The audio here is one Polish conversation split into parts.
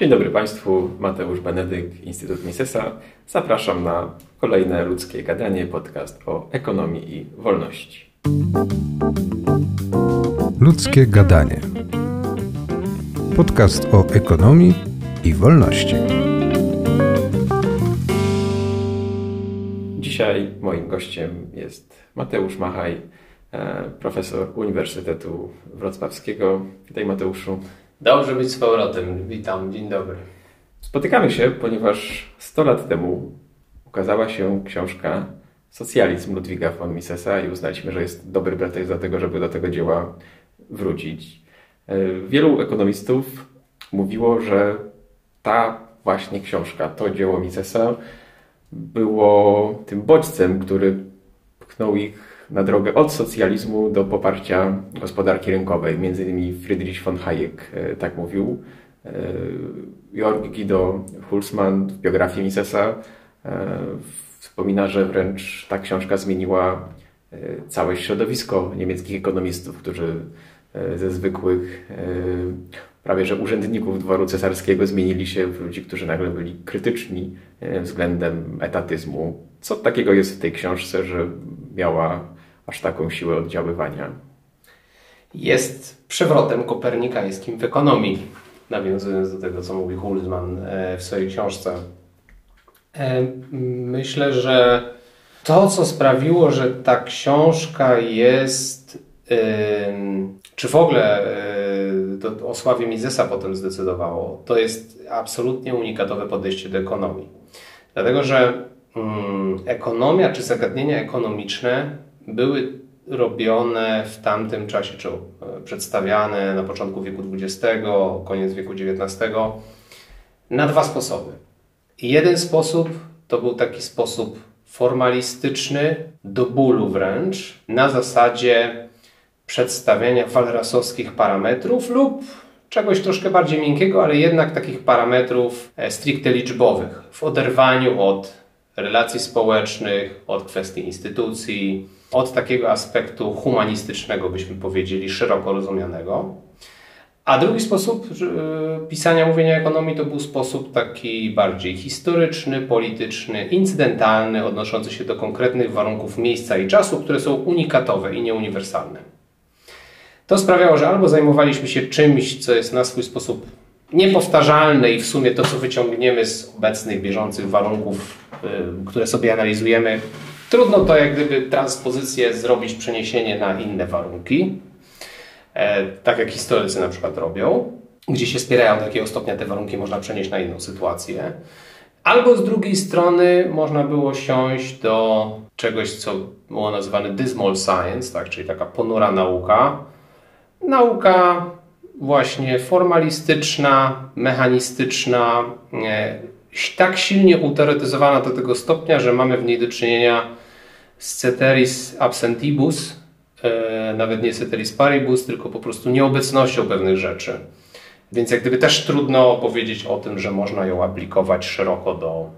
Dzień dobry Państwu, Mateusz Benedyk, Instytut Misesa. Zapraszam na kolejne ludzkie gadanie, podcast o ekonomii i wolności. Ludzkie gadanie. Podcast o ekonomii i wolności. Dzisiaj moim gościem jest Mateusz Machaj, e, profesor Uniwersytetu Wrocławskiego. Witaj Mateuszu. Dobrze być z powrotem. Witam, dzień dobry. Spotykamy się, ponieważ 100 lat temu ukazała się książka Socjalizm Ludwiga von Misesa i uznaliśmy, że jest dobry pretekst do tego, żeby do tego dzieła wrócić. E, wielu ekonomistów mówiło, że ta właśnie książka, to dzieło Misesa było tym bodźcem, który pchnął ich na drogę od socjalizmu do poparcia gospodarki rynkowej. Między innymi Friedrich von Hayek e, tak mówił. E, Jörg Guido Hulsmann w biografii Misesa e, wspomina, że wręcz ta książka zmieniła całe środowisko niemieckich ekonomistów, którzy ze zwykłych prawie że urzędników dworu cesarskiego zmienili się w ludzi, którzy nagle byli krytyczni względem etatyzmu. Co takiego jest w tej książce, że miała aż taką siłę oddziaływania. Jest przewrotem kopernikańskim w ekonomii, nawiązując do tego, co mówi Hulsman e, w swojej książce. E, myślę, że to, co sprawiło, że ta książka jest, czy w ogóle e, o sławie Misesa potem zdecydowało, to jest absolutnie unikatowe podejście do ekonomii. Dlatego, że mm, ekonomia czy zagadnienia ekonomiczne były robione w tamtym czasie, czy e, przedstawiane na początku wieku XX, koniec wieku XIX, na dwa sposoby. Jeden sposób to był taki sposób formalistyczny, do bólu wręcz, na zasadzie przedstawiania walrasowskich parametrów lub czegoś troszkę bardziej miękkiego, ale jednak takich parametrów e, stricte liczbowych, w oderwaniu od relacji społecznych, od kwestii instytucji, od takiego aspektu humanistycznego, byśmy powiedzieli, szeroko rozumianego. A drugi sposób e, pisania, mówienia ekonomii to był sposób taki bardziej historyczny, polityczny, incydentalny, odnoszący się do konkretnych warunków miejsca i czasu, które są unikatowe i nieuniwersalne. To sprawiało, że albo zajmowaliśmy się czymś, co jest na swój sposób niepowtarzalne i w sumie to, co wyciągniemy z obecnych, bieżących warunków, e, które sobie analizujemy, Trudno to jak gdyby transpozycję zrobić, przeniesienie na inne warunki, e, tak jak historycy na przykład robią, gdzie się spierają do takiego stopnia te warunki można przenieść na inną sytuację. Albo z drugiej strony można było siąść do czegoś, co było nazywane dismal science, tak, czyli taka ponura nauka. Nauka właśnie formalistyczna, mechanistyczna, e, tak silnie uteoretyzowana do tego stopnia, że mamy w niej do czynienia ceteris absentibus, e, nawet nie ceteris paribus, tylko po prostu nieobecnością pewnych rzeczy. Więc jak gdyby też trudno powiedzieć o tym, że można ją aplikować szeroko do.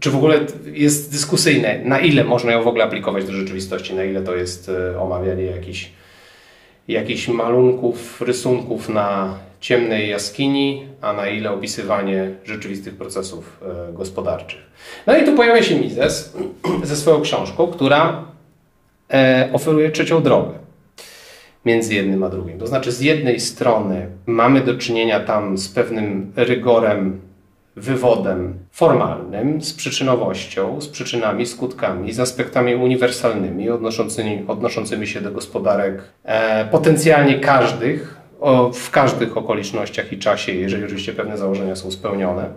Czy w ogóle jest dyskusyjne, na ile można ją w ogóle aplikować do rzeczywistości, na ile to jest e, omawianie jakichś, jakichś malunków, rysunków na ciemnej jaskini, a na ile opisywanie rzeczywistych procesów e, gospodarczych. No i tu pojawia się Mises ze swoją książką, która e, oferuje trzecią drogę między jednym a drugim. To znaczy, z jednej strony mamy do czynienia tam z pewnym rygorem, wywodem formalnym, z przyczynowością, z przyczynami, skutkami, z aspektami uniwersalnymi odnoszącymi, odnoszącymi się do gospodarek e, potencjalnie każdych, w każdych okolicznościach i czasie, jeżeli oczywiście pewne założenia są spełnione.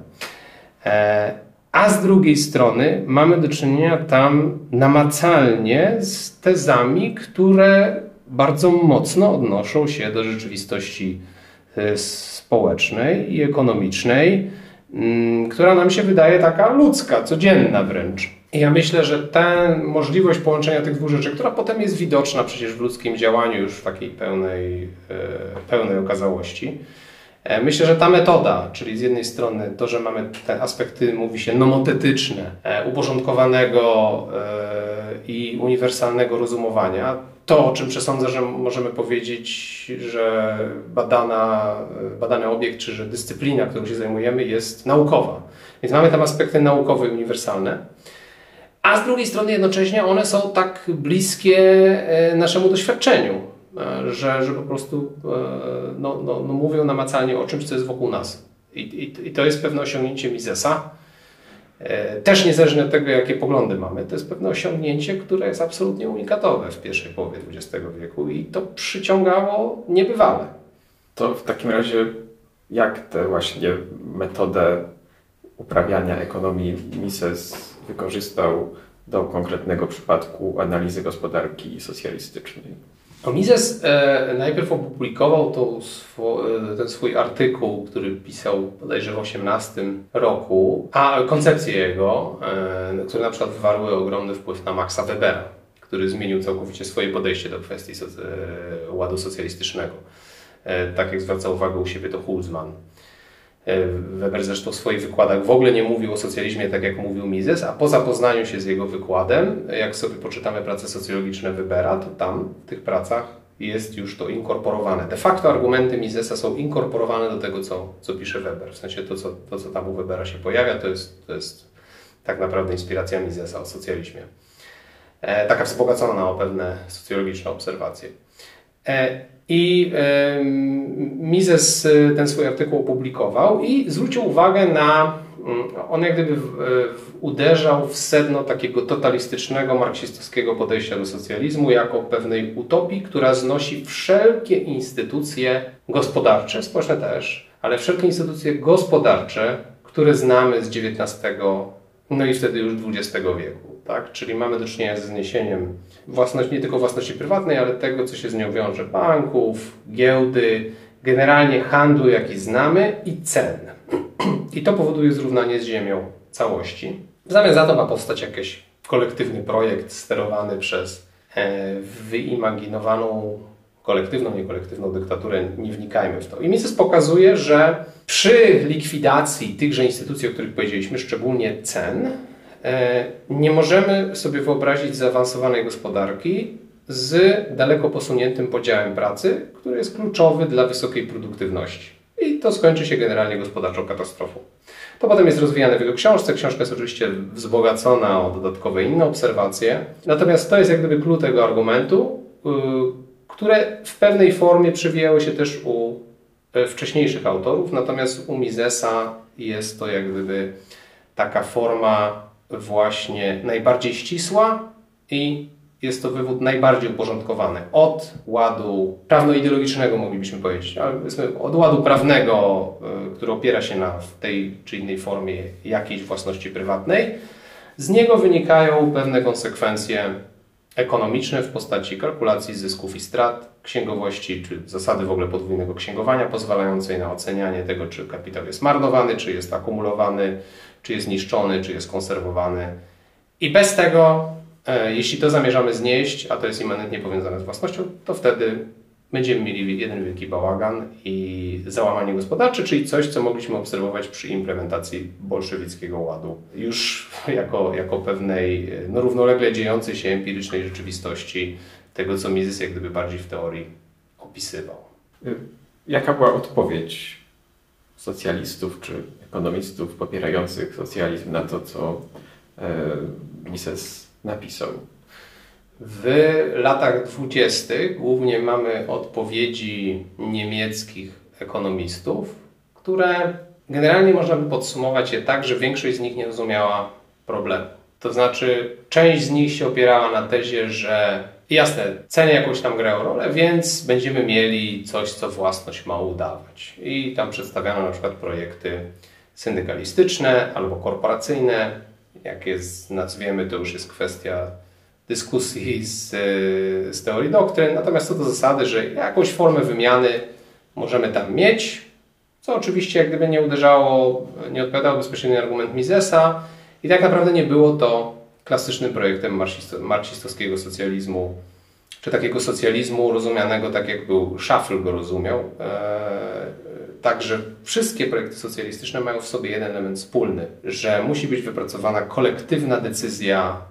E, a z drugiej strony mamy do czynienia tam namacalnie z tezami, które bardzo mocno odnoszą się do rzeczywistości e, społecznej i ekonomicznej, która nam się wydaje taka ludzka, codzienna wręcz. I ja myślę, że ta możliwość połączenia tych dwóch rzeczy, która potem jest widoczna przecież w ludzkim działaniu już w takiej pełnej, e, pełnej okazałości, e, Myślę, że ta metoda, czyli z jednej strony to, że mamy te aspekty, mówi się, nomotetyczne, e, uporządkowanego i uniwersalnego rozumowania. To, o czym przesądzę, że możemy powiedzieć, że badana, badany obiekt, czy że dyscyplina, którą się zajmujemy, jest naukowa. Więc mamy tam aspekty naukowe i uniwersalne. A z drugiej strony jednocześnie one są tak bliskie e, naszemu doświadczeniu, e, że, że po prostu e, no, no, no mówią namacalnie o czymś, co jest wokół nas. I, i, i to jest pewne osiągnięcie Misesa. Też niezależnie od tego, jakie poglądy mamy, to jest pewne osiągnięcie, które jest absolutnie unikatowe w pierwszej połowie XX wieku i to przyciągało niebywale. To w takim razie jak tę właśnie metodę uprawiania ekonomii Mises wykorzystał do konkretnego przypadku analizy gospodarki socjalistycznej. No, Mises e, najpierw opublikował swo, e, ten swój artykuł, który pisał bodajże w 18 roku, a koncepcje jego, e, które na przykład wywarły ogromny wpływ na Maxa Webera, który zmienił całkowicie swoje podejście do kwestii soc, e, ładu socjalistycznego. E, tak jak zwraca uwagę u siebie to Hulzman. E, Weber zresztą w swoich wykładach w ogóle nie mówił o socjalizmie tak jak mówił Mises, a po zapoznaniu się z jego wykładem, jak sobie poczytamy prace socjologiczne Webera, to tam w tych pracach jest już to inkorporowane. De facto argumenty Misesa są inkorporowane do tego, co, co pisze Weber. W sensie to co, to, co tam u Webera się pojawia, to jest, to jest tak naprawdę inspiracja Misesa o socjalizmie. E, taka wzbogacona o pewne socjologiczne obserwacje. E, i Mises y, ten swój artykuł opublikował i zwrócił uwagę na, mm, on jak gdyby uderzał w sedno takiego totalistycznego, marksistowskiego podejścia do socjalizmu jako pewnej utopii, która znosi wszelkie instytucje gospodarcze, społeczne też, ale wszelkie instytucje gospodarcze, które znamy z XIX, no i wtedy już XX wieku tak? Czyli mamy do czynienia ze zniesieniem własności, nie tylko własności prywatnej, ale tego, co się z nią wiąże, banków, giełdy, generalnie handlu, jaki znamy i cen. I to powoduje zrównanie z ziemią całości. W zamian za to ma powstać jakiś kolektywny projekt sterowany przez e, wyimaginowaną kolektywną, niekolektywną dyktaturę, nie wnikajmy w to. I Mises pokazuje, że przy likwidacji tychże instytucji, o których powiedzieliśmy, szczególnie cen, nie możemy sobie wyobrazić zaawansowanej gospodarki z daleko posuniętym podziałem pracy, który jest kluczowy dla wysokiej produktywności. I to skończy się generalnie gospodarczą katastrofą. To potem jest rozwijane w jego książce. Książka jest oczywiście wzbogacona o dodatkowe inne obserwacje. Natomiast to jest jak gdyby klucz tego argumentu, yy, które w pewnej formie przewijały się też u e, wcześniejszych autorów, natomiast u Misesa jest to jak gdyby taka forma właśnie najbardziej ścisła i jest to wywód najbardziej uporządkowany. Od ładu prawno-ideologicznego moglibyśmy powiedzieć, ale od ładu prawnego, y, który opiera się na tej czy innej formie jakiejś własności prywatnej, z niego wynikają pewne konsekwencje ekonomiczne w postaci kalkulacji zysków i strat, księgowości, czy zasady w ogóle podwójnego księgowania pozwalającej na ocenianie tego, czy kapitał jest marnowany, czy jest akumulowany, czy jest niszczony, czy jest konserwowany. I bez tego, e, jeśli to zamierzamy znieść, a to jest immanentnie powiązane z własnością, to wtedy będziemy mieli jeden wielki bałagan i załamanie gospodarcze, czyli coś, co mogliśmy obserwować przy implementacji bolszewickiego ładu. Już jako, jako pewnej no, równolegle dziejącej się empirycznej rzeczywistości tego, co Mises jak gdyby bardziej w teorii opisywał. Jaka była odpowiedź socjalistów czy ekonomistów popierających socjalizm na to, co e, Mises napisał? W latach dwudziestych głównie mamy odpowiedzi niemieckich ekonomistów, które generalnie można by podsumować je tak, że większość z nich nie rozumiała problemu. To znaczy, część z nich się opierała na tezie, że jasne, ceny jakoś tam grają rolę, więc będziemy mieli coś, co własność ma udawać. I tam przedstawiano na przykład projekty syndykalistyczne albo korporacyjne. Jak jest nazwiemy, to już jest kwestia dyskusji z, z teorii doktryn. Natomiast co do zasady, że jakąś formę wymiany możemy tam mieć, co oczywiście jak gdyby nie uderzało, nie odpowiadało bezpośrednio argument Misesa i tak naprawdę nie było to klasycznym projektem marksistowskiego socjalizmu, czy takiego socjalizmu rozumianego tak, jak był Schaffel go rozumiał. Także wszystkie projekty socjalistyczne mają w sobie jeden element wspólny, że musi być wypracowana kolektywna decyzja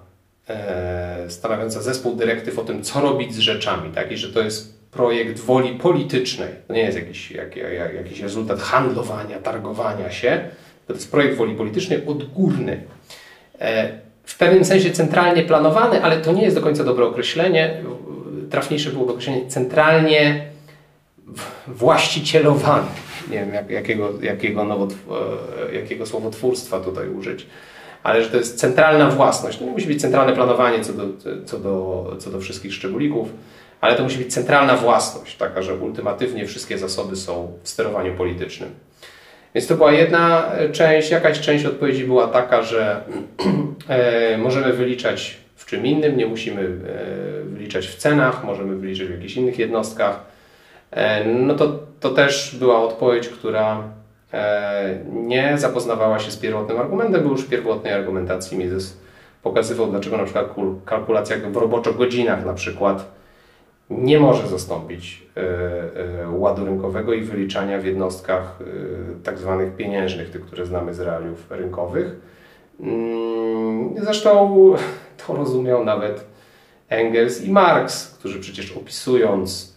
e, stanowiąca zespół dyrektyw o tym, co robić z rzeczami, tak? I że to jest projekt woli politycznej. To nie jest jakiś, jak, jak, jakiś rezultat handlowania, targowania się. To jest projekt woli politycznej odgórny. E, w pewnym sensie centralnie planowany, ale to nie jest do końca dobre określenie. Trafniejsze byłoby określenie centralnie właścicielowany. Nie wiem, jak, jakiego, jakiego, nowotw, e, jakiego słowotwórstwa tutaj użyć ale że to jest centralna własność. To nie musi być centralne planowanie co do, co do, co do wszystkich szczególików, ale to musi być centralna własność, taka, że ultimatywnie wszystkie zasoby są w sterowaniu politycznym. Więc to była jedna część, jakaś część odpowiedzi była taka, że e, możemy wyliczać w czym innym, nie musimy e, wyliczać w cenach, możemy wyliczać w jakichś innych jednostkach. E, no to, to też była odpowiedź, która E, nie zapoznawała się z pierwotnym argumentem, bo już w pierwotnej argumentacji Mises pokazywał, dlaczego na przykład kalkulacja w roboczo godzinach na przykład nie może zastąpić e, ładu rynkowego i wyliczania w jednostkach tak zwanych pieniężnych, tych, które znamy z realiów rynkowych. Mm, zresztą to rozumiał nawet Engels i Marx, którzy przecież opisując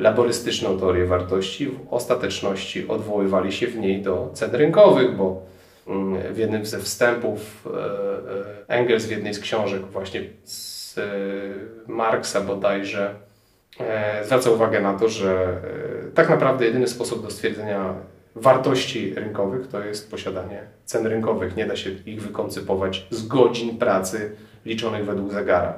laborystyczną teorię wartości, w ostateczności odwoływali się w niej do cen rynkowych, bo mm, w jednym ze wstępów e, e, Engels w jednej z książek właśnie z e, Marksa bodajże zwraca uwagę na to, że tak naprawdę jedyny sposób do stwierdzenia wartości rynkowych to jest posiadanie cen rynkowych. Nie da się ich wykoncypować z godzin pracy liczonych według zegara.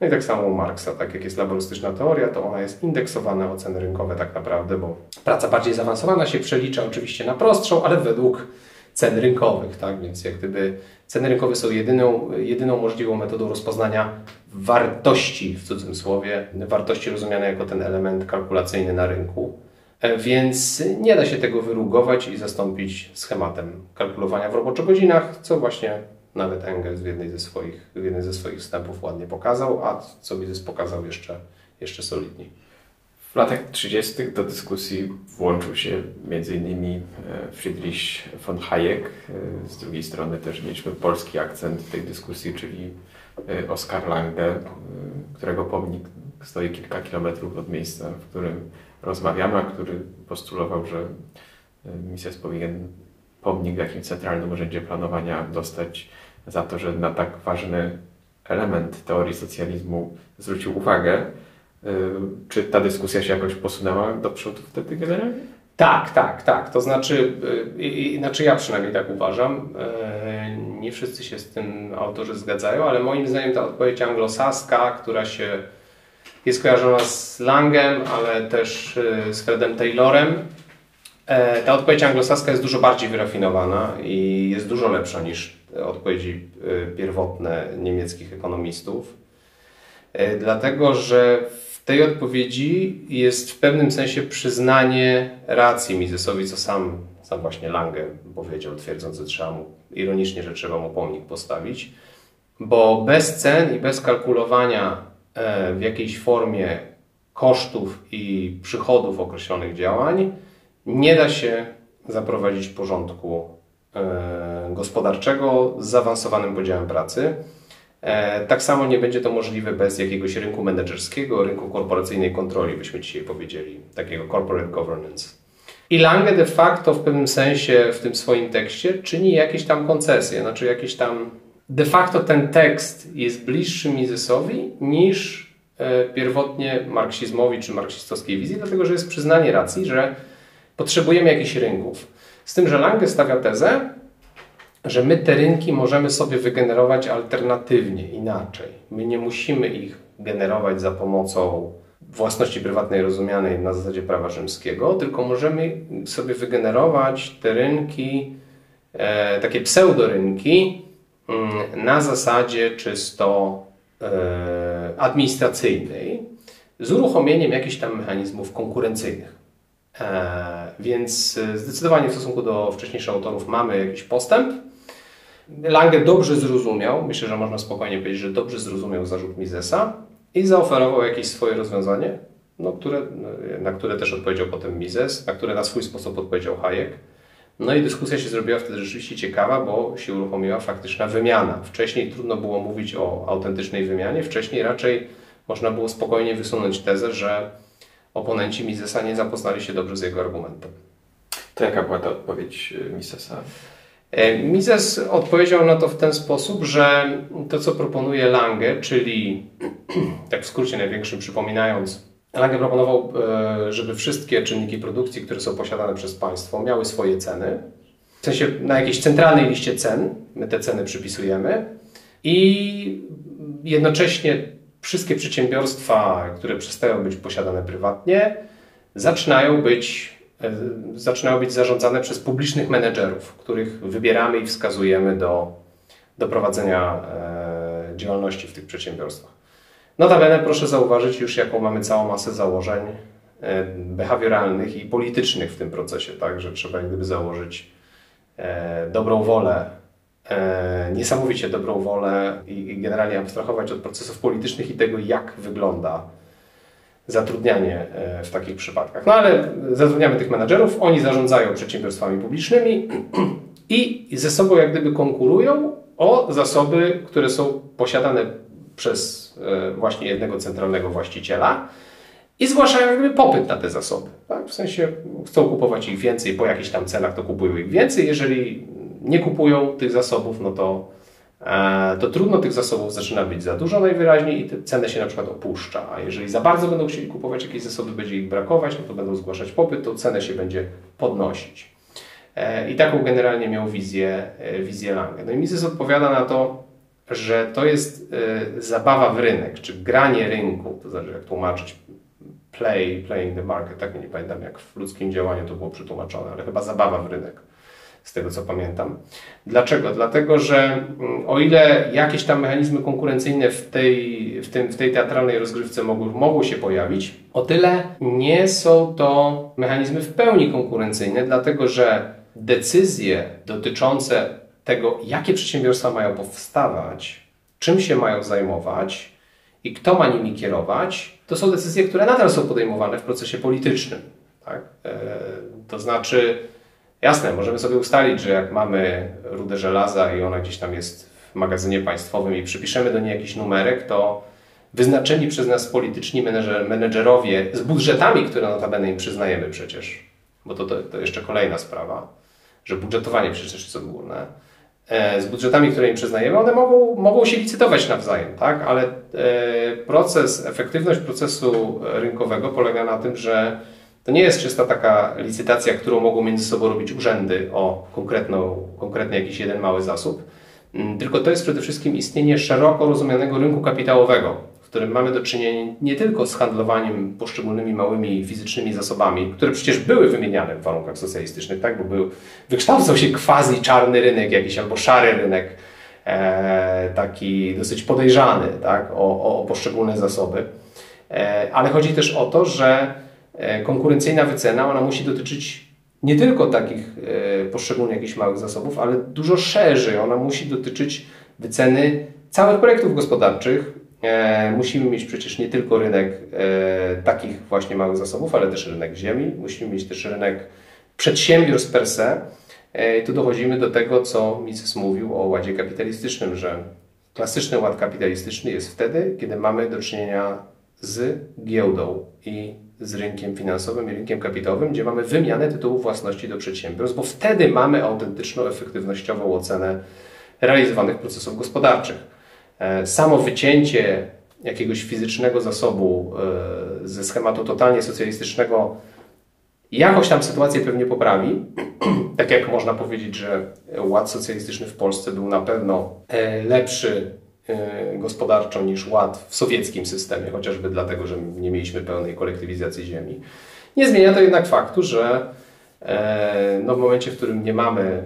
No i tak samo u Marksa, tak jak jest laborystyczna teoria, to ona jest indeksowana o ceny rynkowe tak naprawdę, bo praca bardziej zaawansowana się przelicza oczywiście na prostszą, ale według cen rynkowych, tak? Więc jak gdyby ceny rynkowe są jedyną, jedyną możliwą metodą rozpoznania wartości, w cudzysłowie, wartości rozumiane jako ten element kalkulacyjny na rynku. E, więc nie da się tego wyrugować i zastąpić schematem kalkulowania w roboczo-godzinach, co właśnie nawet Engels w jednej ze swoich, w jednej ze swoich wstępów ładnie pokazał, a co Mises pokazał jeszcze, jeszcze solidniej. W latach 30. do dyskusji włączył się m.in. E, Friedrich von Hayek. E, z drugiej strony też mieliśmy polski akcent tej dyskusji, czyli e, Oskar Lange, którego pomnik stoi kilka kilometrów od miejsca, w którym rozmawiamy, a który postulował, że Mises powinien pomnik w jakimś centralnym urzędzie planowania dostać za to, że na tak ważny element teorii socjalizmu zwrócił uwagę. Y, czy ta dyskusja się jakoś posunęła do przodu wtedy generalnie? Tak, tak, tak. To znaczy, yy, znaczy ja przynajmniej tak uważam. Yy, nie wszyscy się z tym autorzy zgadzają, ale moim zdaniem ta odpowiedź anglosaska, która się jest kojarzona z Langem, ale też z Fredem Taylorem, ta odpowiedź anglosaska jest dużo bardziej wyrafinowana i jest dużo lepsza niż odpowiedzi e, pierwotne niemieckich ekonomistów. E, dlatego, że w tej odpowiedzi jest w pewnym sensie przyznanie racji Misesowi, co sam, sam właśnie Lange powiedział, twierdząc, że trzeba mu, ironicznie, że trzeba mu pomnik postawić, bo bez cen i bez kalkulowania w jakiejś formie kosztów i przychodów określonych działań, nie da się zaprowadzić porządku e, gospodarczego z zaawansowanym podziałem pracy. E, tak samo nie będzie to możliwe bez jakiegoś rynku menedżerskiego, rynku korporacyjnej kontroli, byśmy dzisiaj powiedzieli, takiego corporate governance. I Lange de facto w pewnym sensie w tym swoim tekście czyni jakieś tam koncesje, znaczy jakieś tam. De facto ten tekst jest bliższy Misesowi niż e, pierwotnie marksizmowi czy marksistowskiej wizji, dlatego że jest przyznanie racji, że Potrzebujemy jakichś rynków. Z tym, że Lange stawia tezę, że my te rynki możemy sobie wygenerować alternatywnie, inaczej. My nie musimy ich generować za pomocą własności prywatnej rozumianej na zasadzie prawa rzymskiego, tylko możemy sobie wygenerować te rynki, e, takie pseudorynki mm, na zasadzie czysto e, administracyjnej z uruchomieniem jakichś tam mechanizmów konkurencyjnych. E, więc e, zdecydowanie w stosunku do wcześniejszych autorów mamy jakiś postęp. Lange dobrze zrozumiał, myślę, że można spokojnie powiedzieć, że dobrze zrozumiał zarzut Misesa i zaoferował jakieś swoje rozwiązanie, no, które, na które też odpowiedział potem Mises, na które na swój sposób odpowiedział Hayek. No i dyskusja się zrobiła wtedy rzeczywiście ciekawa, bo się uruchomiła faktyczna wymiana. Wcześniej trudno było mówić o autentycznej wymianie, wcześniej raczej można było spokojnie wysunąć tezę, że oponenci Misesa nie zapoznali się dobrze z jego argumentem. To jaka była ta odpowiedź y, Misesa? E, Mises odpowiedział na to w ten sposób, że to, co proponuje Lange, czyli tak w skrócie największym przypominając, Lange proponował, e, żeby wszystkie czynniki produkcji, które są posiadane przez państwo, miały swoje ceny. W sensie na jakiejś centralnej liście cen, my te ceny przypisujemy i jednocześnie wszystkie przedsiębiorstwa, które przestają być posiadane prywatnie, zaczynają być E, zaczynają być zarządzane przez publicznych menedżerów, których wybieramy i wskazujemy do, do prowadzenia e, działalności w tych przedsiębiorstwach. Notabene proszę zauważyć już, jaką mamy całą masę założeń e, behawioralnych i politycznych w tym procesie, tak, że trzeba jak gdyby założyć dobrą wolę, niesamowicie dobrą wolę i generalnie abstrahować od procesów politycznych i tego, jak wygląda zatrudnianie e, w takich przypadkach. No ale zatrudniamy tych menadżerów, oni zarządzają przedsiębiorstwami publicznymi i ze sobą jak gdyby konkurują o zasoby, które są posiadane przez e, właśnie jednego centralnego właściciela i zgłaszają jak gdyby popyt na te zasoby. Tak? W sensie chcą kupować ich więcej, po jakichś tam cenach to kupują ich więcej. Jeżeli nie kupują tych zasobów, no to E, to trudno tych zasobów zaczyna być za dużo najwyraźniej i te cenę się na przykład opuszcza. A jeżeli za bardzo będą chcieli kupować jakieś zasoby, będzie ich brakować, no to będą zgłaszać popyt, to cenę się będzie podnosić. E, I taką generalnie miał wizję, e, wizję Lange. No i Mises odpowiada na to, że to jest zabawa w rynek, czy granie rynku, to znaczy jak tłumaczyć play, playing the market, tak nie pamiętam jak w ludzkim działaniu to było przetłumaczone, ale chyba zabawa w rynek z tego co pamiętam. Dlaczego? Dlatego, że mm, o ile jakieś tam mechanizmy konkurencyjne w tej, w tym, w tej teatralnej rozgrywce mogą, mogą się pojawić, o tyle nie są to mechanizmy w pełni konkurencyjne, dlatego że decyzje dotyczące tego, jakie przedsiębiorstwa mają powstawać, czym się mają zajmować i kto ma nimi kierować, to są decyzje, które nadal są podejmowane w procesie politycznym. Tak? E, to znaczy, Jasne, możemy sobie ustalić, że jak mamy rudę żelaza i ona gdzieś tam jest w magazynie państwowym i przypiszemy do niej jakiś numerek, to wyznaczeni przez nas polityczni menedżer, menedżerowie z budżetami, które notabene im przyznajemy przecież, bo to, to, to jeszcze kolejna sprawa, że budżetowanie przecież jest odgórne, e, z budżetami, które im przyznajemy, one mogą, mogą się licytować nawzajem, tak? ale e, proces, efektywność procesu rynkowego polega na tym, że to nie jest czysta taka licytacja, którą mogą między sobą robić urzędy o konkretną, konkretny jakiś jeden mały zasób, mm, tylko to jest przede wszystkim istnienie szeroko rozumianego rynku kapitałowego, w którym mamy do czynienia nie tylko z handlowaniem poszczególnymi małymi fizycznymi zasobami, które przecież były wymieniane w warunkach socjalistycznych, tak? bo był, wykształcał się quasi czarny rynek jakiś albo szary rynek, e, taki dosyć podejrzany tak? o, o poszczególne zasoby. E, ale chodzi też o to, że konkurencyjna wycena, ona musi dotyczyć nie tylko takich e, poszczególnych jakichś małych zasobów, ale dużo szerzej. Ona musi dotyczyć wyceny całych projektów gospodarczych. E, musimy mieć przecież nie tylko rynek takich właśnie małych zasobów, ale też rynek ziemi. Musimy mieć też rynek przedsiębiorstw per se. I tu dochodzimy do tego, co Mises mówił o ładzie kapitalistycznym, że klasyczny ład kapitalistyczny jest wtedy, kiedy mamy do czynienia z giełdą i z rynkiem finansowym i rynkiem kapitałowym, gdzie mamy wymianę tytułów własności do przedsiębiorstw, bo wtedy mamy autentyczną, efektywnościową ocenę realizowanych procesów gospodarczych. E, samo wycięcie jakiegoś fizycznego zasobu e, ze schematu totalnie socjalistycznego jakoś tam sytuację pewnie poprawi. Tak jak można powiedzieć, że ład socjalistyczny w Polsce był na pewno e, lepszy gospodarczo niż ład w sowieckim systemie, chociażby dlatego, że nie mieliśmy pełnej kolektywizacji ziemi. Nie zmienia to jednak faktu, że e, no w momencie, w którym nie mamy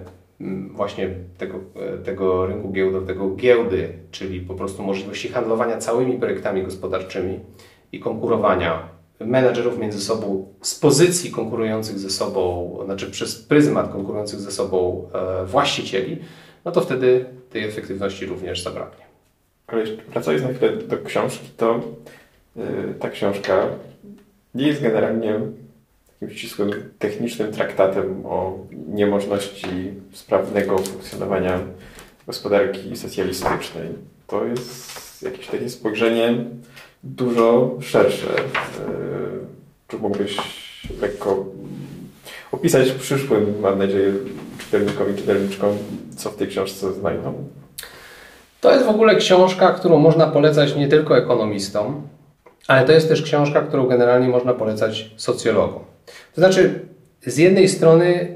właśnie tego, e, tego rynku giełdowego, giełdy, czyli po prostu możliwości handlowania całymi projektami gospodarczymi i konkurowania menedżerów między sobą z pozycji konkurujących ze sobą, znaczy przez pryzmat konkurujących ze sobą właścicieli, no to wtedy tej efektywności również zabraknie. Wracając na chwilę do książki, to yy, ta książka nie jest generalnie ścisłym technicznym traktatem o niemożności sprawnego funkcjonowania gospodarki socjalistycznej. To jest jakieś takie spojrzenie dużo szersze. E, czy mógłbyś lekko opisać przyszłym, mam nadzieję, czytelnikowi, czytelniczkom, co w tej książce znajdą? To jest w ogóle książka, którą można polecać nie tylko ekonomistom, ale to jest też książka, którą generalnie można polecać socjologom. To znaczy, z jednej strony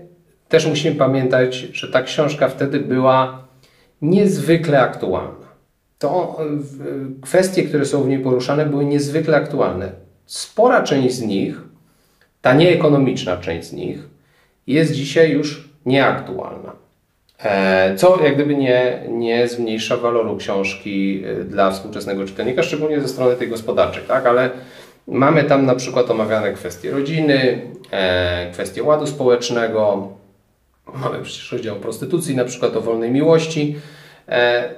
też musimy pamiętać, że ta książka wtedy była niezwykle aktualna. To kwestie, które są w niej poruszane, były niezwykle aktualne. Spora część z nich, ta nieekonomiczna część z nich, jest dzisiaj już nieaktualna. E, co jak gdyby nie, nie zmniejsza waloru książki e, dla współczesnego czytelnika, szczególnie ze strony tej gospodarczej, tak? Ale mamy tam na przykład omawiane kwestie rodziny, e, kwestie ładu społecznego, mamy przecież rozdział o prostytucji, na przykład o wolnej miłości.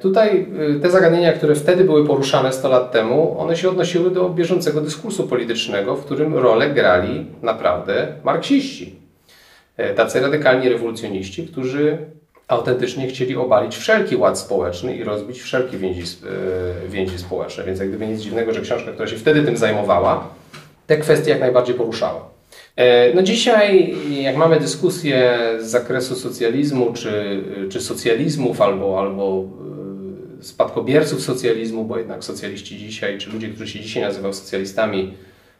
Tutaj te zagadnienia, które wtedy były poruszane 100 lat temu, one się odnosiły do bieżącego dyskursu politycznego, w którym rolę grali naprawdę marksiści. Tacy radykalni rewolucjoniści, którzy autentycznie chcieli obalić wszelki ład społeczny i rozbić wszelkie więzi, e, więzi społeczne. Więc jak gdyby nic dziwnego, że książka, która się wtedy tym zajmowała, te kwestie jak najbardziej poruszała. E, no dzisiaj, jak mamy dyskusję z zakresu socjalizmu, czy, czy socjalizmów, albo, albo e, spadkobierców socjalizmu, bo jednak socjaliści dzisiaj, czy ludzie, którzy się dzisiaj nazywają socjalistami,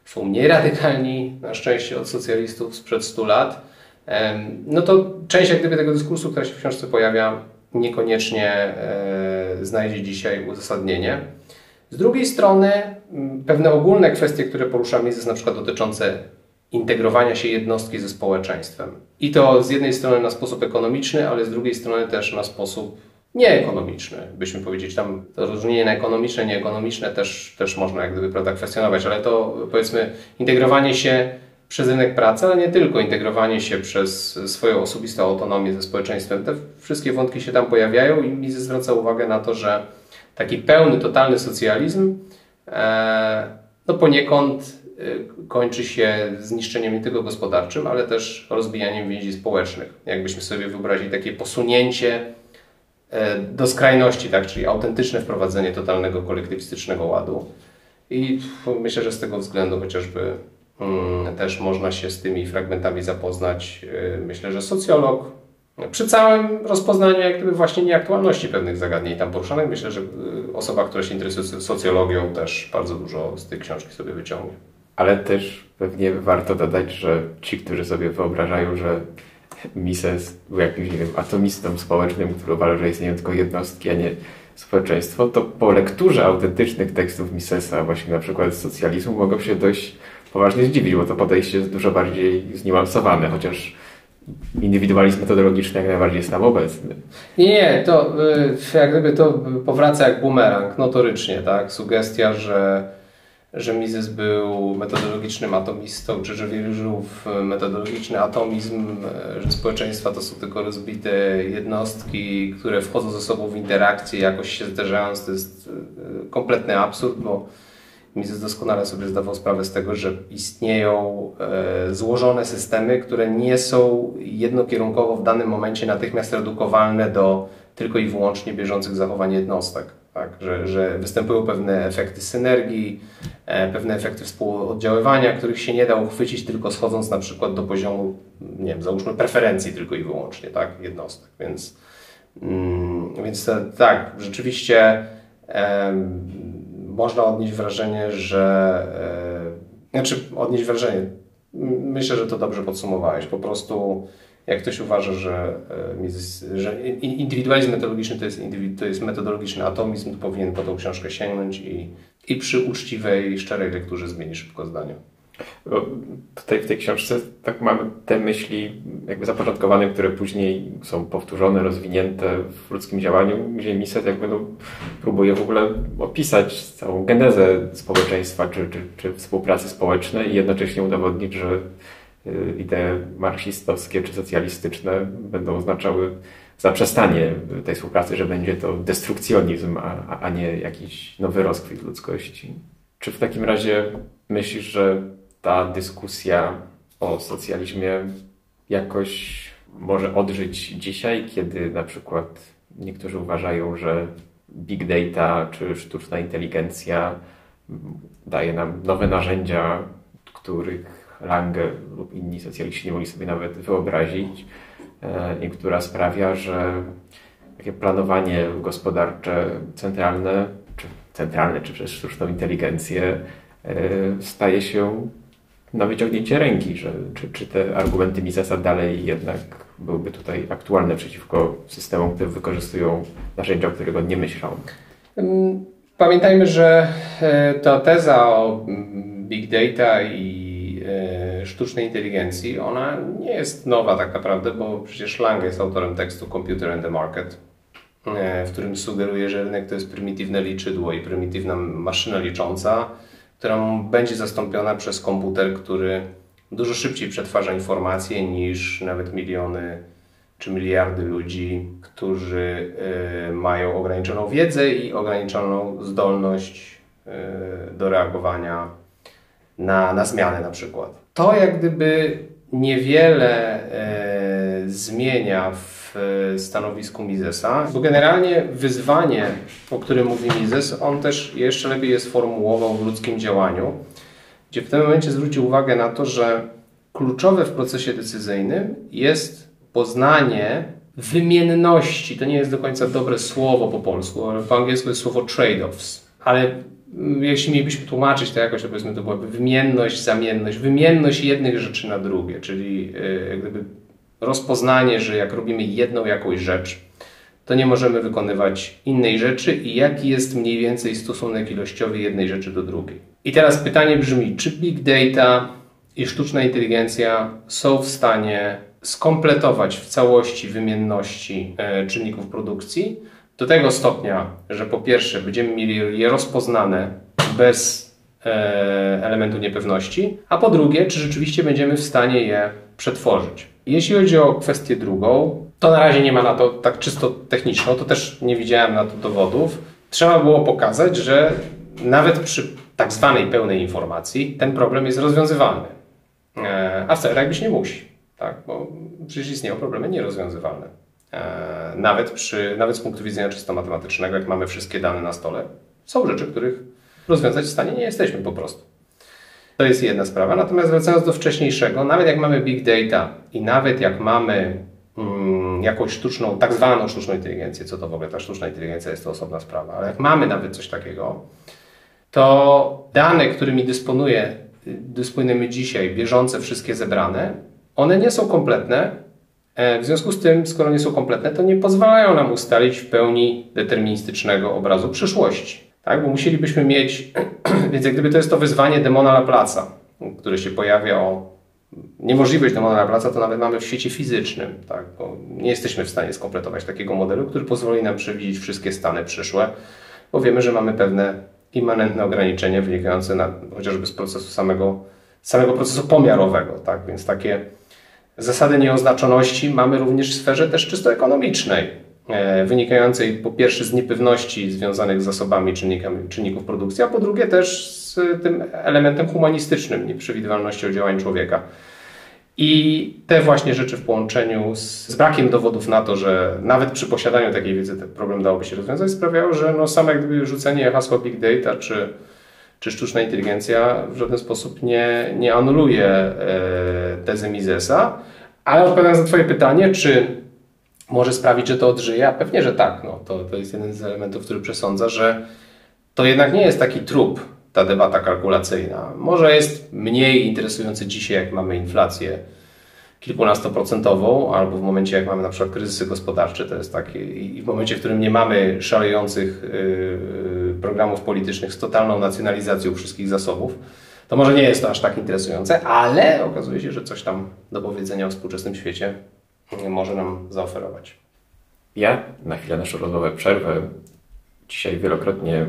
są mniej radykalni na szczęście od socjalistów sprzed 100 lat no to część jak gdyby tego dyskursu, która się w książce pojawia, niekoniecznie e, znajdzie dzisiaj uzasadnienie. Z drugiej strony pewne ogólne kwestie, które poruszamy, jest na przykład dotyczące integrowania się jednostki ze społeczeństwem. I to z jednej strony na sposób ekonomiczny, ale z drugiej strony też na sposób nieekonomiczny, byśmy powiedzieć. Tam to rozróżnienie na ekonomiczne, nieekonomiczne też, też można jak gdyby prawda, kwestionować, ale to powiedzmy integrowanie się przez rynek pracy, ale nie tylko integrowanie się przez swoją osobistą autonomię ze społeczeństwem. Te wszystkie wątki się tam pojawiają i Mises zwraca uwagę na to, że taki pełny, totalny socjalizm e, no poniekąd e, kończy się zniszczeniem nie tylko gospodarczym, ale też rozbijaniem więzi społecznych. Jakbyśmy sobie wyobrazili takie posunięcie e, do skrajności, tak, czyli autentyczne wprowadzenie totalnego kolektywistycznego ładu. I myślę, że z tego względu chociażby też można się z tymi fragmentami zapoznać. Y, myślę, że socjolog przy całym rozpoznaniu jak gdyby właśnie nieaktualności pewnych zagadnień tam poruszanych, myślę, że y, osoba, która się interesuje socjologią też bardzo dużo z tej książki sobie wyciągnie. Ale też pewnie warto dodać, że ci, którzy sobie wyobrażają, że Mises był jakimś, nie wiem, atomistą społecznym, który uważa, że istnieją tylko jednostki, a nie społeczeństwo, to po lekturze autentycznych tekstów Misesa, właśnie na przykład z socjalizmu, mogą się dość poważnie zdziwić, bo to podejście jest dużo bardziej zniuansowane, chociaż indywidualizm metodologiczny jak najbardziej jest tam obecny. Nie, nie, to y, jak gdyby to powraca jak bumerang, notorycznie, tak? Sugestia, że, że Mises był metodologicznym atomistą, czy że wierzył w metodologiczny atomizm, y, że społeczeństwa to są tylko rozbite jednostki, które wchodzą ze sobą w interakcję, jakoś się zderzając, to jest y, kompletny absurd, bo Mises doskonale sobie zdawał sprawę z tego, że istnieją e, złożone systemy, które nie są jednokierunkowo w danym momencie natychmiast redukowalne do tylko i wyłącznie bieżących zachowań jednostek. Tak? Że, że występują pewne efekty synergii, e, pewne efekty współoddziaływania, których się nie da uchwycić tylko schodząc na przykład do poziomu, nie wiem, załóżmy preferencji tylko i wyłącznie tak? jednostek. Więc, mm, więc tak, rzeczywiście można odnieść wrażenie, że. E, znaczy, odnieść wrażenie. Myślę, że to dobrze podsumowałeś. Po prostu, jak ktoś uważa, że, e, że indywidualizm metodologiczny to jest, to jest metodologiczny atomizm, to powinien po tą książkę sięgnąć i, i przy uczciwej, szczerej lekturze zmieni szybko zdanie. Tutaj w tej książce tak mamy te myśli jakby zapoczątkowane, które później są powtórzone, rozwinięte w ludzkim działaniu, gdzie Mises jakby no, próbuje w ogóle opisać całą genezę społeczeństwa czy, czy, czy współpracy społecznej i jednocześnie udowodnić, że y, idee marksistowskie czy socjalistyczne będą oznaczały zaprzestanie tej współpracy, że będzie to destrukcjonizm, a, a nie jakiś nowy rozkwit ludzkości. Czy w takim razie myślisz, że ta dyskusja o socjalizmie jakoś może odżyć dzisiaj, kiedy na przykład niektórzy uważają, że big data czy sztuczna inteligencja daje nam nowe narzędzia, których Lange lub inni socjaliści nie mogli sobie nawet wyobrazić e, i która sprawia, że takie planowanie gospodarcze centralne, czy centralne, czy przez sztuczną inteligencję e, staje się na wyciągnięcie ręki, że czy, czy te argumenty Misesa dalej jednak byłyby tutaj aktualne przeciwko systemom, które wykorzystują narzędzia, o których on nie myślał. Pamiętajmy, że e, ta teza o big data i e, sztucznej inteligencji, ona nie jest nowa tak naprawdę, bo przecież Lang jest autorem tekstu Computer and the Market, e, w którym sugeruje, że rynek to jest prymitywne liczydło i prymitywna maszyna licząca, która będzie zastąpiona przez komputer, który dużo szybciej przetwarza informacje niż nawet miliony czy miliardy ludzi, którzy y, mają ograniczoną wiedzę i ograniczoną zdolność y, do reagowania na, na zmiany na przykład. To jak gdyby niewiele y, zmienia w stanowisku Misesa, bo generalnie wyzwanie, o którym mówi Mises, on też jeszcze lepiej je sformułował w ludzkim działaniu, gdzie w tym momencie zwrócił uwagę na to, że kluczowe w procesie decyzyjnym jest poznanie wymienności, to nie jest do końca dobre słowo po polsku, ale po angielsku jest słowo trade-offs, ale jeśli mielibyśmy tłumaczyć to jakoś, to powiedzmy to byłaby wymienność, zamienność, wymienność jednych rzeczy na drugie, czyli e, jak gdyby rozpoznanie, że jak robimy jedną jakąś rzecz, to nie możemy wykonywać innej rzeczy i jaki jest mniej więcej stosunek ilościowy jednej rzeczy do drugiej. I teraz pytanie brzmi, czy big data i sztuczna inteligencja są w stanie skompletować w całości wymienności e, czynników produkcji do tego stopnia, że po pierwsze będziemy mieli je rozpoznane bez e, elementu niepewności, a po drugie, czy rzeczywiście będziemy w stanie je przetworzyć. Jeśli chodzi o kwestię drugą, to na razie nie ma na to tak czysto techniczną, to też nie widziałem na to dowodów. Trzeba było pokazać, że nawet przy tak zwanej pełnej informacji ten problem jest rozwiązywalny. E, a wcale tak być nie musi tak? bo przecież istnieją problemy nierozwiązywalne. E, nawet, przy, nawet z punktu widzenia czysto matematycznego, jak mamy wszystkie dane na stole, są rzeczy, których rozwiązać w stanie nie jesteśmy po prostu. To jest jedna sprawa. Natomiast wracając do wcześniejszego, nawet jak mamy big data i nawet jak mamy mm, jakąś sztuczną, tak zwaną sztuczną inteligencję, co to w ogóle ta sztuczna inteligencja jest to osobna sprawa, ale jak mamy nawet coś takiego, to dane, którymi dysponuje, dysponujemy dzisiaj, bieżące, wszystkie zebrane, one nie są kompletne. E, w związku z tym, skoro nie są kompletne, to nie pozwalają nam ustalić w pełni deterministycznego obrazu przyszłości. Tak? Bo musielibyśmy mieć, więc jak gdyby to jest to wyzwanie demona Laplace'a, które się pojawia o niemożliwość demona Laplace'a, to nawet mamy w świecie fizycznym. Tak? Bo nie jesteśmy w stanie skompletować takiego modelu, który pozwoli nam przewidzieć wszystkie stany przyszłe, bo wiemy, że mamy pewne immanentne ograniczenia wynikające na, chociażby z procesu samego, samego procesu pomiarowego. Tak? Więc takie Zasady nieoznaczoności mamy również w sferze też czysto ekonomicznej, wynikającej po pierwsze z niepewności związanych z zasobami czynników produkcji, a po drugie też z tym elementem humanistycznym, nieprzewidywalnością działań człowieka. I te właśnie rzeczy w połączeniu z, z, brakiem dowodów na to, że nawet przy posiadaniu takiej wiedzy ten problem dałoby się rozwiązać, sprawiało, że no same jak gdyby rzucenie hasła big data czy, czy sztuczna inteligencja w żaden sposób nie, nie anuluje e, tezy Misesa. Ale odpowiadając na Twoje pytanie, czy może sprawić, że to odżyje? A pewnie, że tak. No, to, to jest jeden z elementów, który przesądza, że to jednak nie jest taki trup, ta debata kalkulacyjna. Może jest mniej interesujący dzisiaj, jak mamy inflację kilkunastoprocentową, albo w momencie, jak mamy na przykład kryzysy gospodarcze, to jest takie, i w momencie, w którym nie mamy szalejących yy, programów politycznych z totalną nacjonalizacją wszystkich zasobów, to może nie jest to aż tak interesujące, ale okazuje się, że coś tam do powiedzenia o współczesnym świecie może nam zaoferować. Ja na chwilę naszą rozmowę przerwę. Dzisiaj wielokrotnie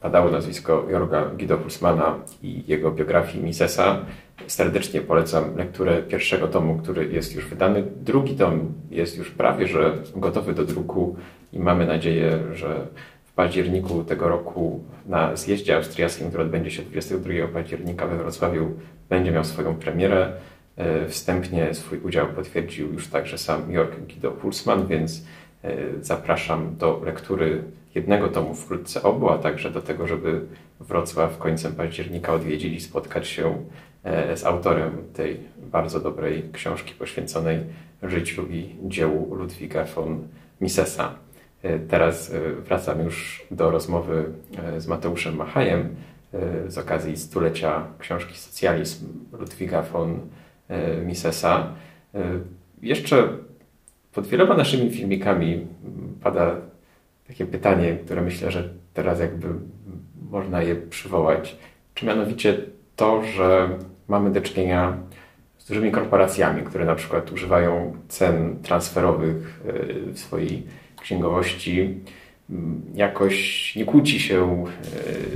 padało nazwisko Jorga Guido Hulsmana i jego biografii Misesa. Serdecznie polecam lekturę pierwszego tomu, który jest już wydany. Drugi tom jest już prawie że gotowy do druku i mamy nadzieję, że październiku tego roku na zjeździe austriackim, który odbędzie się 22 października we Wrocławiu, będzie miał swoją premierę. Wstępnie swój udział potwierdził już także sam Jörg Guido Pulsman, więc zapraszam do lektury jednego tomu, wkrótce obu, a także do tego, żeby Wrocław końcem października odwiedzić i spotkać się z autorem tej bardzo dobrej książki poświęconej życiu i dziełu Ludwiga von Misesa. E, teraz e, wracam już do rozmowy e, z Mateuszem Machajem z okazji stulecia książki Socjalizm Ludwiga von Misesa. Jeszcze pod wieloma naszymi filmikami pada takie pytanie, które myślę, że teraz jakby można je przywołać. Czy mianowicie to, że mamy do czynienia z dużymi korporacjami, które na przykład używają cen transferowych w swojej księgowości mm, jakoś nie kłóci się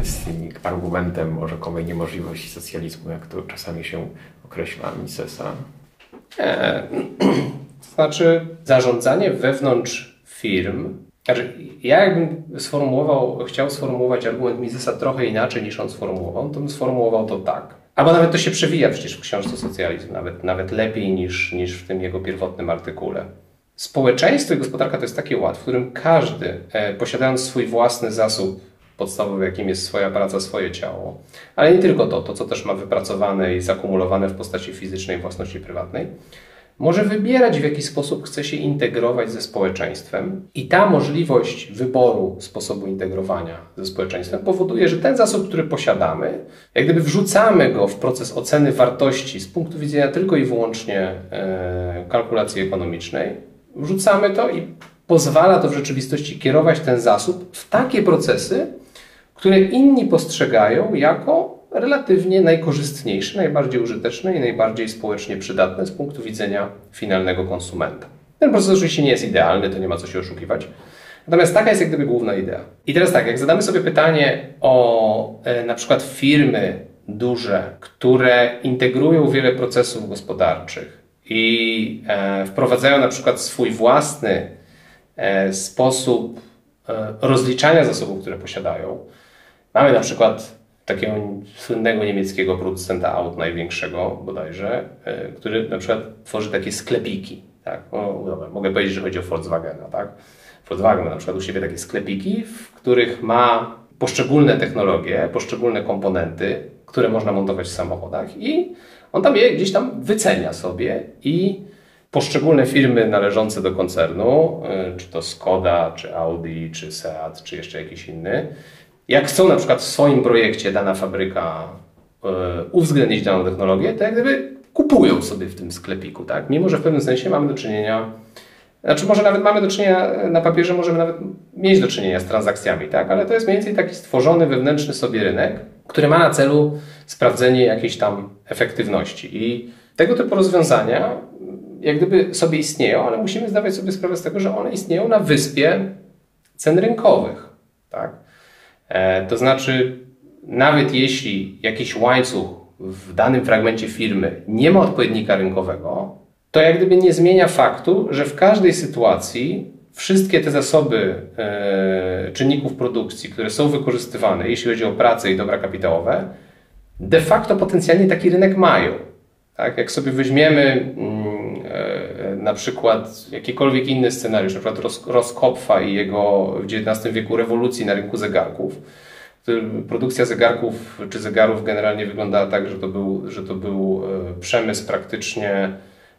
e, z tym argumentem o rzekomej niemożliwości socjalizmu, jak to czasami się określa Misesa? Nie. Znaczy zarządzanie wewnątrz firm znaczy, ja jakbym sformułował, chciał sformułować argument Misesa trochę inaczej niż on sformułował, to bym sformułował to tak. Albo nawet to się przewija przecież w książce Socjalizm, nawet, nawet lepiej niż, niż w tym jego pierwotnym artykule. Społeczeństwo i gospodarka to jest taki ład, w którym każdy, e, posiadając swój własny zasób podstawowy, jakim jest swoja praca, swoje ciało, ale nie tylko to, to co też ma wypracowane i zakumulowane w postaci fizycznej własności prywatnej, może wybierać, w jaki sposób chce się integrować ze społeczeństwem, i ta możliwość wyboru sposobu integrowania ze społeczeństwem powoduje, że ten zasób, który posiadamy, jak gdyby wrzucamy go w proces oceny wartości z punktu widzenia tylko i wyłącznie e, kalkulacji ekonomicznej, wrzucamy to i pozwala to w rzeczywistości kierować ten zasób w takie procesy, które inni postrzegają jako relatywnie najkorzystniejsze, najbardziej użyteczne i najbardziej społecznie przydatne z punktu widzenia finalnego konsumenta. Ten proces oczywiście nie jest idealny, to nie ma co się oszukiwać. Natomiast taka jest jak gdyby główna idea. I teraz tak, jak zadamy sobie pytanie o e, na przykład firmy duże, które integrują wiele procesów gospodarczych, i e, wprowadzają na przykład swój własny e, sposób e, rozliczania zasobów, które posiadają. Mamy na przykład takiego słynnego niemieckiego producenta aut, największego bodajże, który na przykład tworzy takie sklepiki. Tak? O, dobra, mogę powiedzieć, że chodzi o Volkswagena. Tak? Volkswagen ma na przykład u siebie takie sklepiki, w których ma poszczególne technologie, poszczególne komponenty, które można montować w samochodach i on tam je gdzieś tam wycenia sobie i poszczególne firmy należące do koncernu, y, czy to Skoda, czy Audi, czy Seat, czy jeszcze jakiś inny, jak chcą na przykład w swoim projekcie dana fabryka y, uwzględnić daną technologię, to jak gdyby kupują sobie w tym sklepiku, tak? Mimo, że w pewnym sensie mamy do czynienia, znaczy może nawet mamy do czynienia na papierze, możemy nawet mieć do czynienia z transakcjami, tak? Ale to jest mniej więcej taki stworzony wewnętrzny sobie rynek, który ma na celu sprawdzenie jakiejś tam efektywności. I tego typu rozwiązania jak gdyby sobie istnieją, ale musimy zdawać sobie sprawę z tego, że one istnieją na wyspie cen rynkowych. Tak? E, to znaczy, nawet jeśli jakiś łańcuch w danym fragmencie firmy nie ma odpowiednika rynkowego, to jak gdyby nie zmienia faktu, że w każdej sytuacji wszystkie te zasoby e, czynników produkcji, które są wykorzystywane, jeśli chodzi o pracę i dobra kapitałowe, de facto potencjalnie taki rynek mają. Tak? Jak sobie weźmiemy mm, na przykład jakikolwiek inny scenariusz, na przykład Roskopfa i jego w XIX wieku rewolucji na rynku zegarków, produkcja zegarków czy zegarów generalnie wyglądała tak, że to był, że to był e, przemysł praktycznie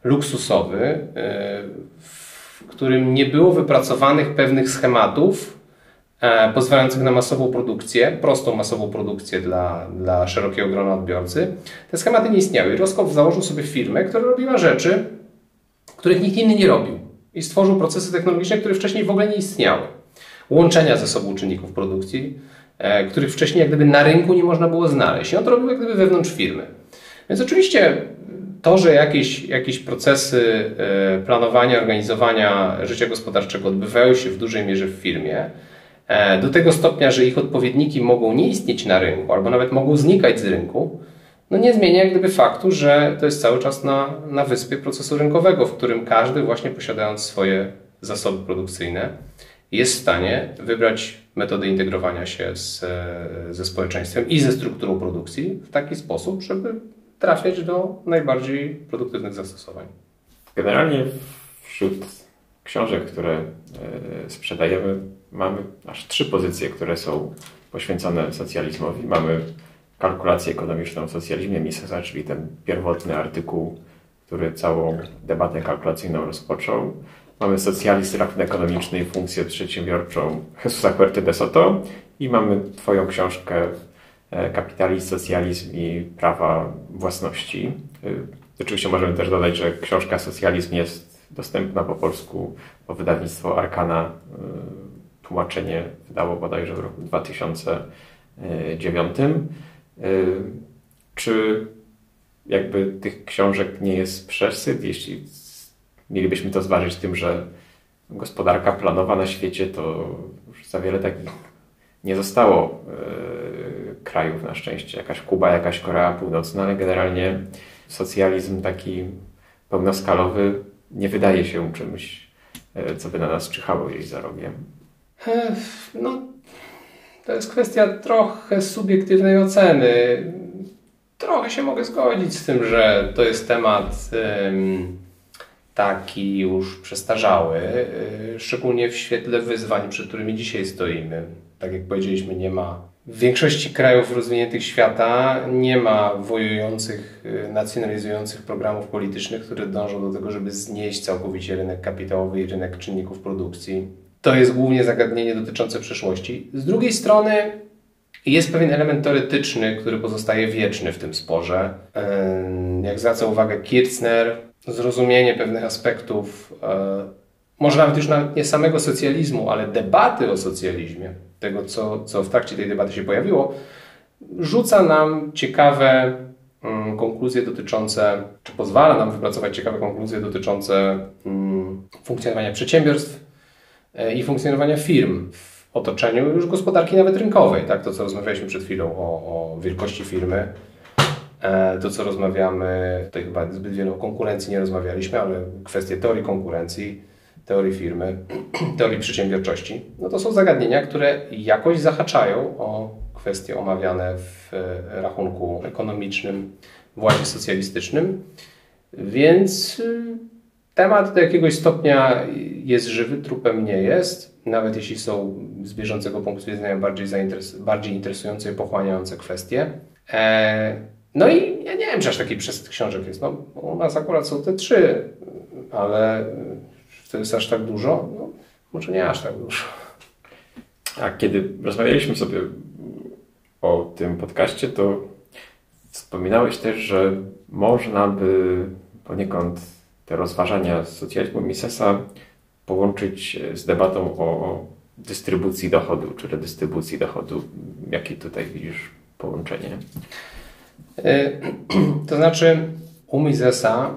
luksusowy, w którym nie było wypracowanych pewnych schematów e, pozwalających na masową produkcję, prostą masową produkcję dla, dla szerokiego grona odbiorcy. Te schematy nie istniały. Roskow założył sobie firmę, która robiła rzeczy, których nikt inny nie robił. I stworzył procesy technologiczne, które wcześniej w ogóle nie istniały. Łączenia ze sobą czynników produkcji, e, których wcześniej jak gdyby na rynku nie można było znaleźć. I on to robił jak gdyby wewnątrz firmy. Więc oczywiście to, że jakieś, jakieś procesy e, planowania, organizowania życia gospodarczego odbywają się w dużej mierze w firmie, e, do tego stopnia, że ich odpowiedniki mogą nie istnieć na rynku, albo nawet mogą znikać z rynku, no nie zmienia jak gdyby faktu, że to jest cały czas na, na wyspie procesu rynkowego, w którym każdy właśnie posiadając swoje zasoby produkcyjne jest w stanie wybrać metody integrowania się z, ze społeczeństwem i ze strukturą produkcji w taki sposób, żeby trafiać do najbardziej produktywnych zastosowań. Generalnie wśród książek, które e, sprzedajemy, mamy aż trzy pozycje, które są poświęcone socjalizmowi. Mamy kalkulację ekonomiczną w socjalizmie Misesa, czyli ten pierwotny artykuł, który całą debatę kalkulacyjną rozpoczął. Mamy socjalizm, rachunek ekonomiczny i funkcję przedsiębiorczą Jesusa Huerty de Soto i mamy Twoją książkę e, Kapitalizm, socjalizm i prawa własności. E, oczywiście możemy też dodać, że książka Socjalizm jest dostępna po polsku, bo wydawnictwo Arkana e, tłumaczenie wydało bodajże w roku 2009. Czy jakby tych książek nie jest przesyt, jeśli mielibyśmy to zważyć tym, że gospodarka planowa na świecie to już za wiele takich nie zostało yy, krajów na szczęście. Jakaś Kuba, jakaś Korea Północna, ale generalnie socjalizm taki pełnoskalowy nie wydaje się czymś, yy, co by na nas czyhało jej za rogiem. No, to jest kwestia trochę subiektywnej oceny. Trochę się mogę zgodzić z tym, że to jest temat taki już przestarzały, y, szczególnie w świetle wyzwań, przed którymi dzisiaj stoimy. Tak jak powiedzieliśmy, nie ma w większości krajów rozwiniętych świata nie ma wojujących, y, nacjonalizujących programów politycznych, które dążą do tego, żeby znieść całkowicie rynek kapitałowy i rynek czynników produkcji. To jest głównie zagadnienie dotyczące przyszłości. Z drugiej strony jest pewien element teoretyczny, który pozostaje wieczny w tym sporze. Jak zwraca uwagę Kirchner, zrozumienie pewnych aspektów, e, może nawet już nawet nie samego socjalizmu, ale debaty o socjalizmie, tego co, co w trakcie tej debaty się pojawiło, rzuca nam ciekawe mm, konkluzje dotyczące, czy pozwala nam wypracować ciekawe konkluzje dotyczące mm, funkcjonowania przedsiębiorstw i funkcjonowania firm w otoczeniu już gospodarki nawet rynkowej, tak? To, co rozmawialiśmy przed chwilą o, o wielkości firmy, E, to, co rozmawiamy, tutaj chyba zbyt wiele o konkurencji nie rozmawialiśmy, ale kwestie teorii konkurencji, teorii firmy, teorii przedsiębiorczości, no to są zagadnienia, które jakoś zahaczają o kwestie omawiane w e, rachunku ekonomicznym w ładzie socjalistycznym, więc y, temat do jakiegoś stopnia jest żywy, trupem nie jest, nawet jeśli są z bieżącego punktu widzenia bardziej, bardziej interesujące i pochłaniające kwestie. E, no i ja nie wiem, czy aż taki przesyt książek jest. No, u nas akurat są te trzy, ale to jest aż tak dużo? No, może nie aż tak dużo. A kiedy rozmawialiśmy sobie o tym podcaście, to wspominałeś też, że można by poniekąd te rozważania socjalizmu Misesa połączyć z debatą o dystrybucji dochodu, czy redystrybucji dochodu. Jakie tutaj widzisz połączenie? E, to znaczy, u Misesa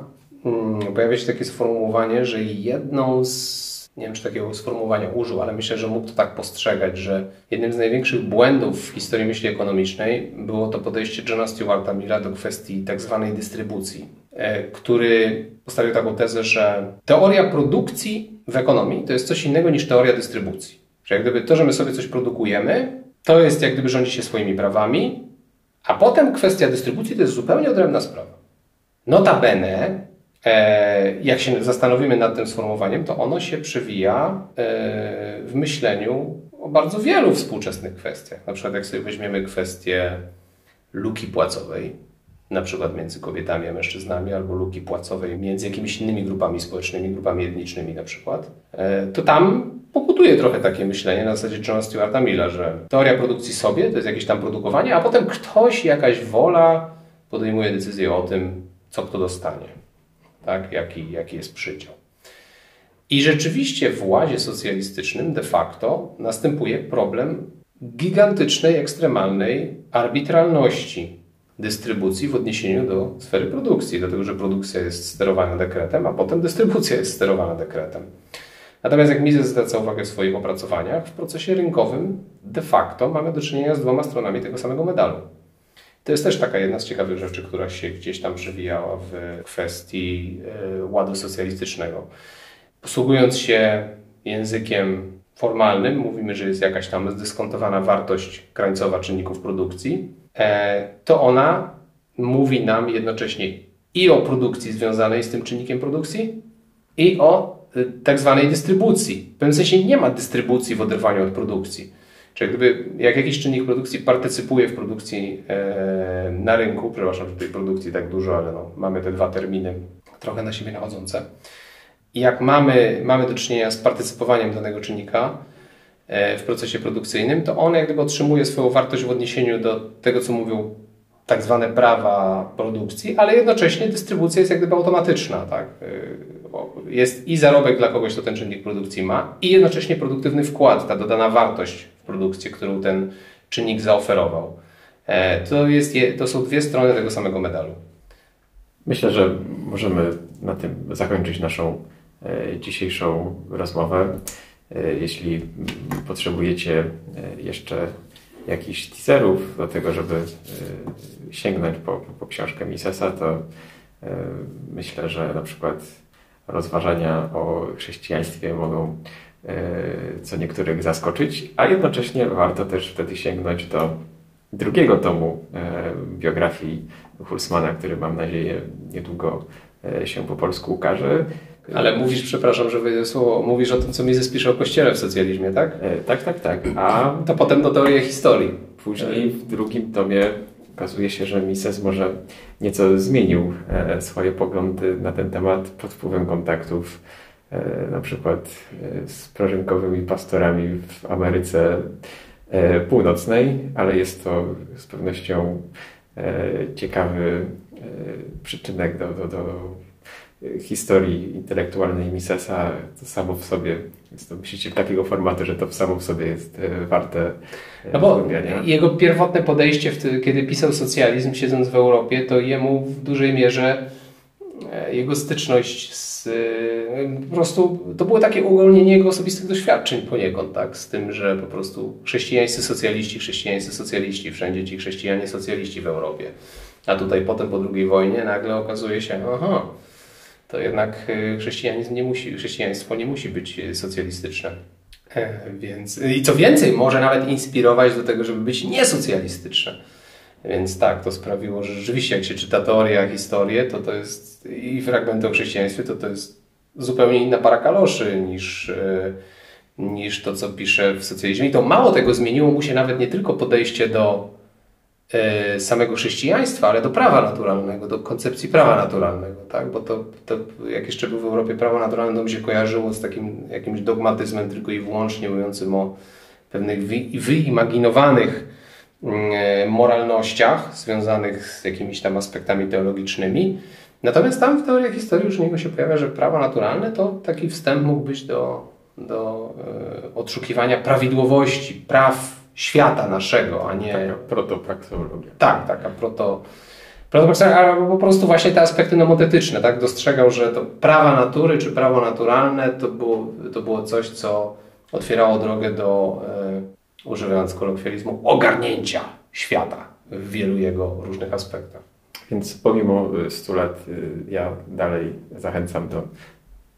mm, pojawia się takie sformułowanie, że jedną z nie wiem, czy takiego sformułowania użył, ale myślę, że mógł to tak postrzegać, że jednym z największych błędów w historii myśli ekonomicznej było to podejście Johna Stewarta Milla do kwestii tak zwanej dystrybucji, e, który postawił taką tezę, że teoria produkcji w ekonomii to jest coś innego niż teoria dystrybucji. Że jak gdyby to, że my sobie coś produkujemy, to jest jak gdyby rządzi się swoimi prawami, a potem kwestia dystrybucji to jest zupełnie odrębna sprawa. Notabene, jak się zastanowimy nad tym sformułowaniem, to ono się przewija e, w myśleniu o bardzo wielu współczesnych kwestiach. Na przykład jak sobie weźmiemy kwestię luki płacowej, na przykład między kobietami a mężczyznami, albo luki płacowej między jakimiś innymi grupami społecznymi, grupami etnicznymi na przykład, e, to tam pokutuje trochę takie myślenie na zasadzie Johna Stewarta Milla, że teoria produkcji sobie to jest jakieś tam produkowanie, a potem ktoś, jakaś wola podejmuje decyzję o tym, co kto dostanie, tak? jaki, jaki jest przydział. I rzeczywiście w ładzie socjalistycznym de facto następuje problem gigantycznej, ekstremalnej arbitralności dystrybucji w odniesieniu do sfery produkcji, dlatego że produkcja jest sterowana dekretem, a potem dystrybucja jest sterowana dekretem. Natomiast jak Mises zwraca uwagę w swoich opracowaniach, w procesie rynkowym de facto mamy do czynienia z dwoma stronami tego samego medalu. To jest też taka jedna z ciekawych rzeczy, która się gdzieś tam przewijała w kwestii e, ładu socjalistycznego. Posługując się językiem formalnym, mówimy, że jest jakaś tam zdyskontowana wartość krańcowa czynników produkcji, e, to ona mówi nam jednocześnie i o produkcji związanej z tym czynnikiem produkcji, i o y, tak zwanej dystrybucji. W pewnym sensie nie ma dystrybucji w oderwaniu od produkcji. Czyli gdyby, jak jakiś czynnik produkcji partycypuje w produkcji e, na rynku, przepraszam, że tej produkcji tak dużo, ale no, mamy te dwa terminy trochę na siebie nachodzące. I jak mamy, mamy do czynienia z partycypowaniem danego czynnika e, w procesie produkcyjnym, to on jak gdyby otrzymuje swoją wartość w odniesieniu do tego, co mówią tak zwane prawa produkcji, ale jednocześnie dystrybucja jest jak gdyby automatyczna. Tak? Jest i zarobek dla kogoś, kto ten czynnik produkcji ma, i jednocześnie produktywny wkład, ta dodana wartość w produkcję, którą ten czynnik zaoferował. E, to, jest, to są dwie strony tego samego medalu. Myślę, że możemy na tym zakończyć naszą e, dzisiejszą rozmowę. E, jeśli potrzebujecie jeszcze jakichś teaserów do tego, żeby sięgnąć po, po książkę Misesa, to myślę, że na przykład rozważania o chrześcijaństwie mogą co niektórych zaskoczyć, a jednocześnie warto też wtedy sięgnąć do drugiego tomu biografii Hulsmana, który mam nadzieję niedługo e, się po polsku ukaże. Ale mówisz, przepraszam, że wyjdę słowo, mówisz o tym, co Mises pisze o Kościele w socjalizmie, tak? E, tak, tak, tak. A to potem do teorii historii. Później w drugim tomie okazuje się, że Mises może nieco zmienił e, swoje poglądy na ten temat pod wpływem kontaktów na przykład z prorynkowymi pastorami w Ameryce Północnej, ale jest to z pewnością E, ciekawy e, przyczynek do, do, do historii intelektualnej Misesa, to samo w sobie, jest to myślicie takiego formatu, że to samo w sobie jest e, warte no bo jego pierwotne podejście, kiedy pisał socjalizm, siedząc w Europie, to jemu w dużej mierze jego styczność z, po prostu, to było takie uogólnienie jego osobistych doświadczeń poniekąd, tak, z tym, że po prostu chrześcijańscy socjaliści, chrześcijańscy socjaliści, wszędzie ci chrześcijanie socjaliści w Europie. A tutaj potem po II wojnie nagle okazuje się, aha, to jednak y, chrześcijanizm nie musi, chrześcijaństwo nie musi być socjalistyczne. E, więc, I co więcej, może nawet inspirować do tego, żeby być niesocjalistyczne. Więc tak, to sprawiło, że rzeczywiście jak się czyta teoria, historię, to to jest i fragmenty o chrześcijaństwie, to to jest zupełnie inna para kaloszy niż, e, niż to, co pisze w socjalizmie. I to mało tego zmieniło mu się nawet nie tylko podejście do samego chrześcijaństwa, ale do prawa naturalnego, do koncepcji prawa naturalnego, tak? Bo to, to jak jeszcze był w Europie prawo naturalne, to mi się kojarzyło z takim jakimś dogmatyzmem tylko i wyłącznie mówiącym o pewnych wyimaginowanych E, moralnościach związanych z jakimiś tam aspektami teologicznymi. Natomiast tam w teorii historii już niego się pojawia, że prawo naturalne to taki wstęp mógł być do, do e, odszukiwania prawidłowości, praw świata naszego, a nie... Taka protoprakseologia. Tak, taka proto... albo po prostu właśnie te aspekty nomotetyczne, tak? Dostrzegał, że to prawa natury czy prawo naturalne to było, to było coś, co otwierało drogę do e, używając kolokwializmu, ogarnięcia świata w wielu jego różnych aspektach. Więc pomimo 100 lat y, ja dalej zachęcam do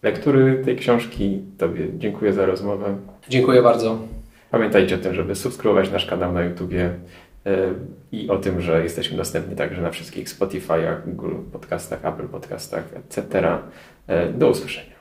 lektury tej książki. Tobie dziękuję za rozmowę. Dziękuję bardzo. Pamiętajcie o tym, żeby subskrybować nasz kanał na YouTubie y, i o tym, że jesteśmy dostępni także na wszystkich Spotify'ach, Google Podcastach, Apple Podcastach, etc. Y, do usłyszenia.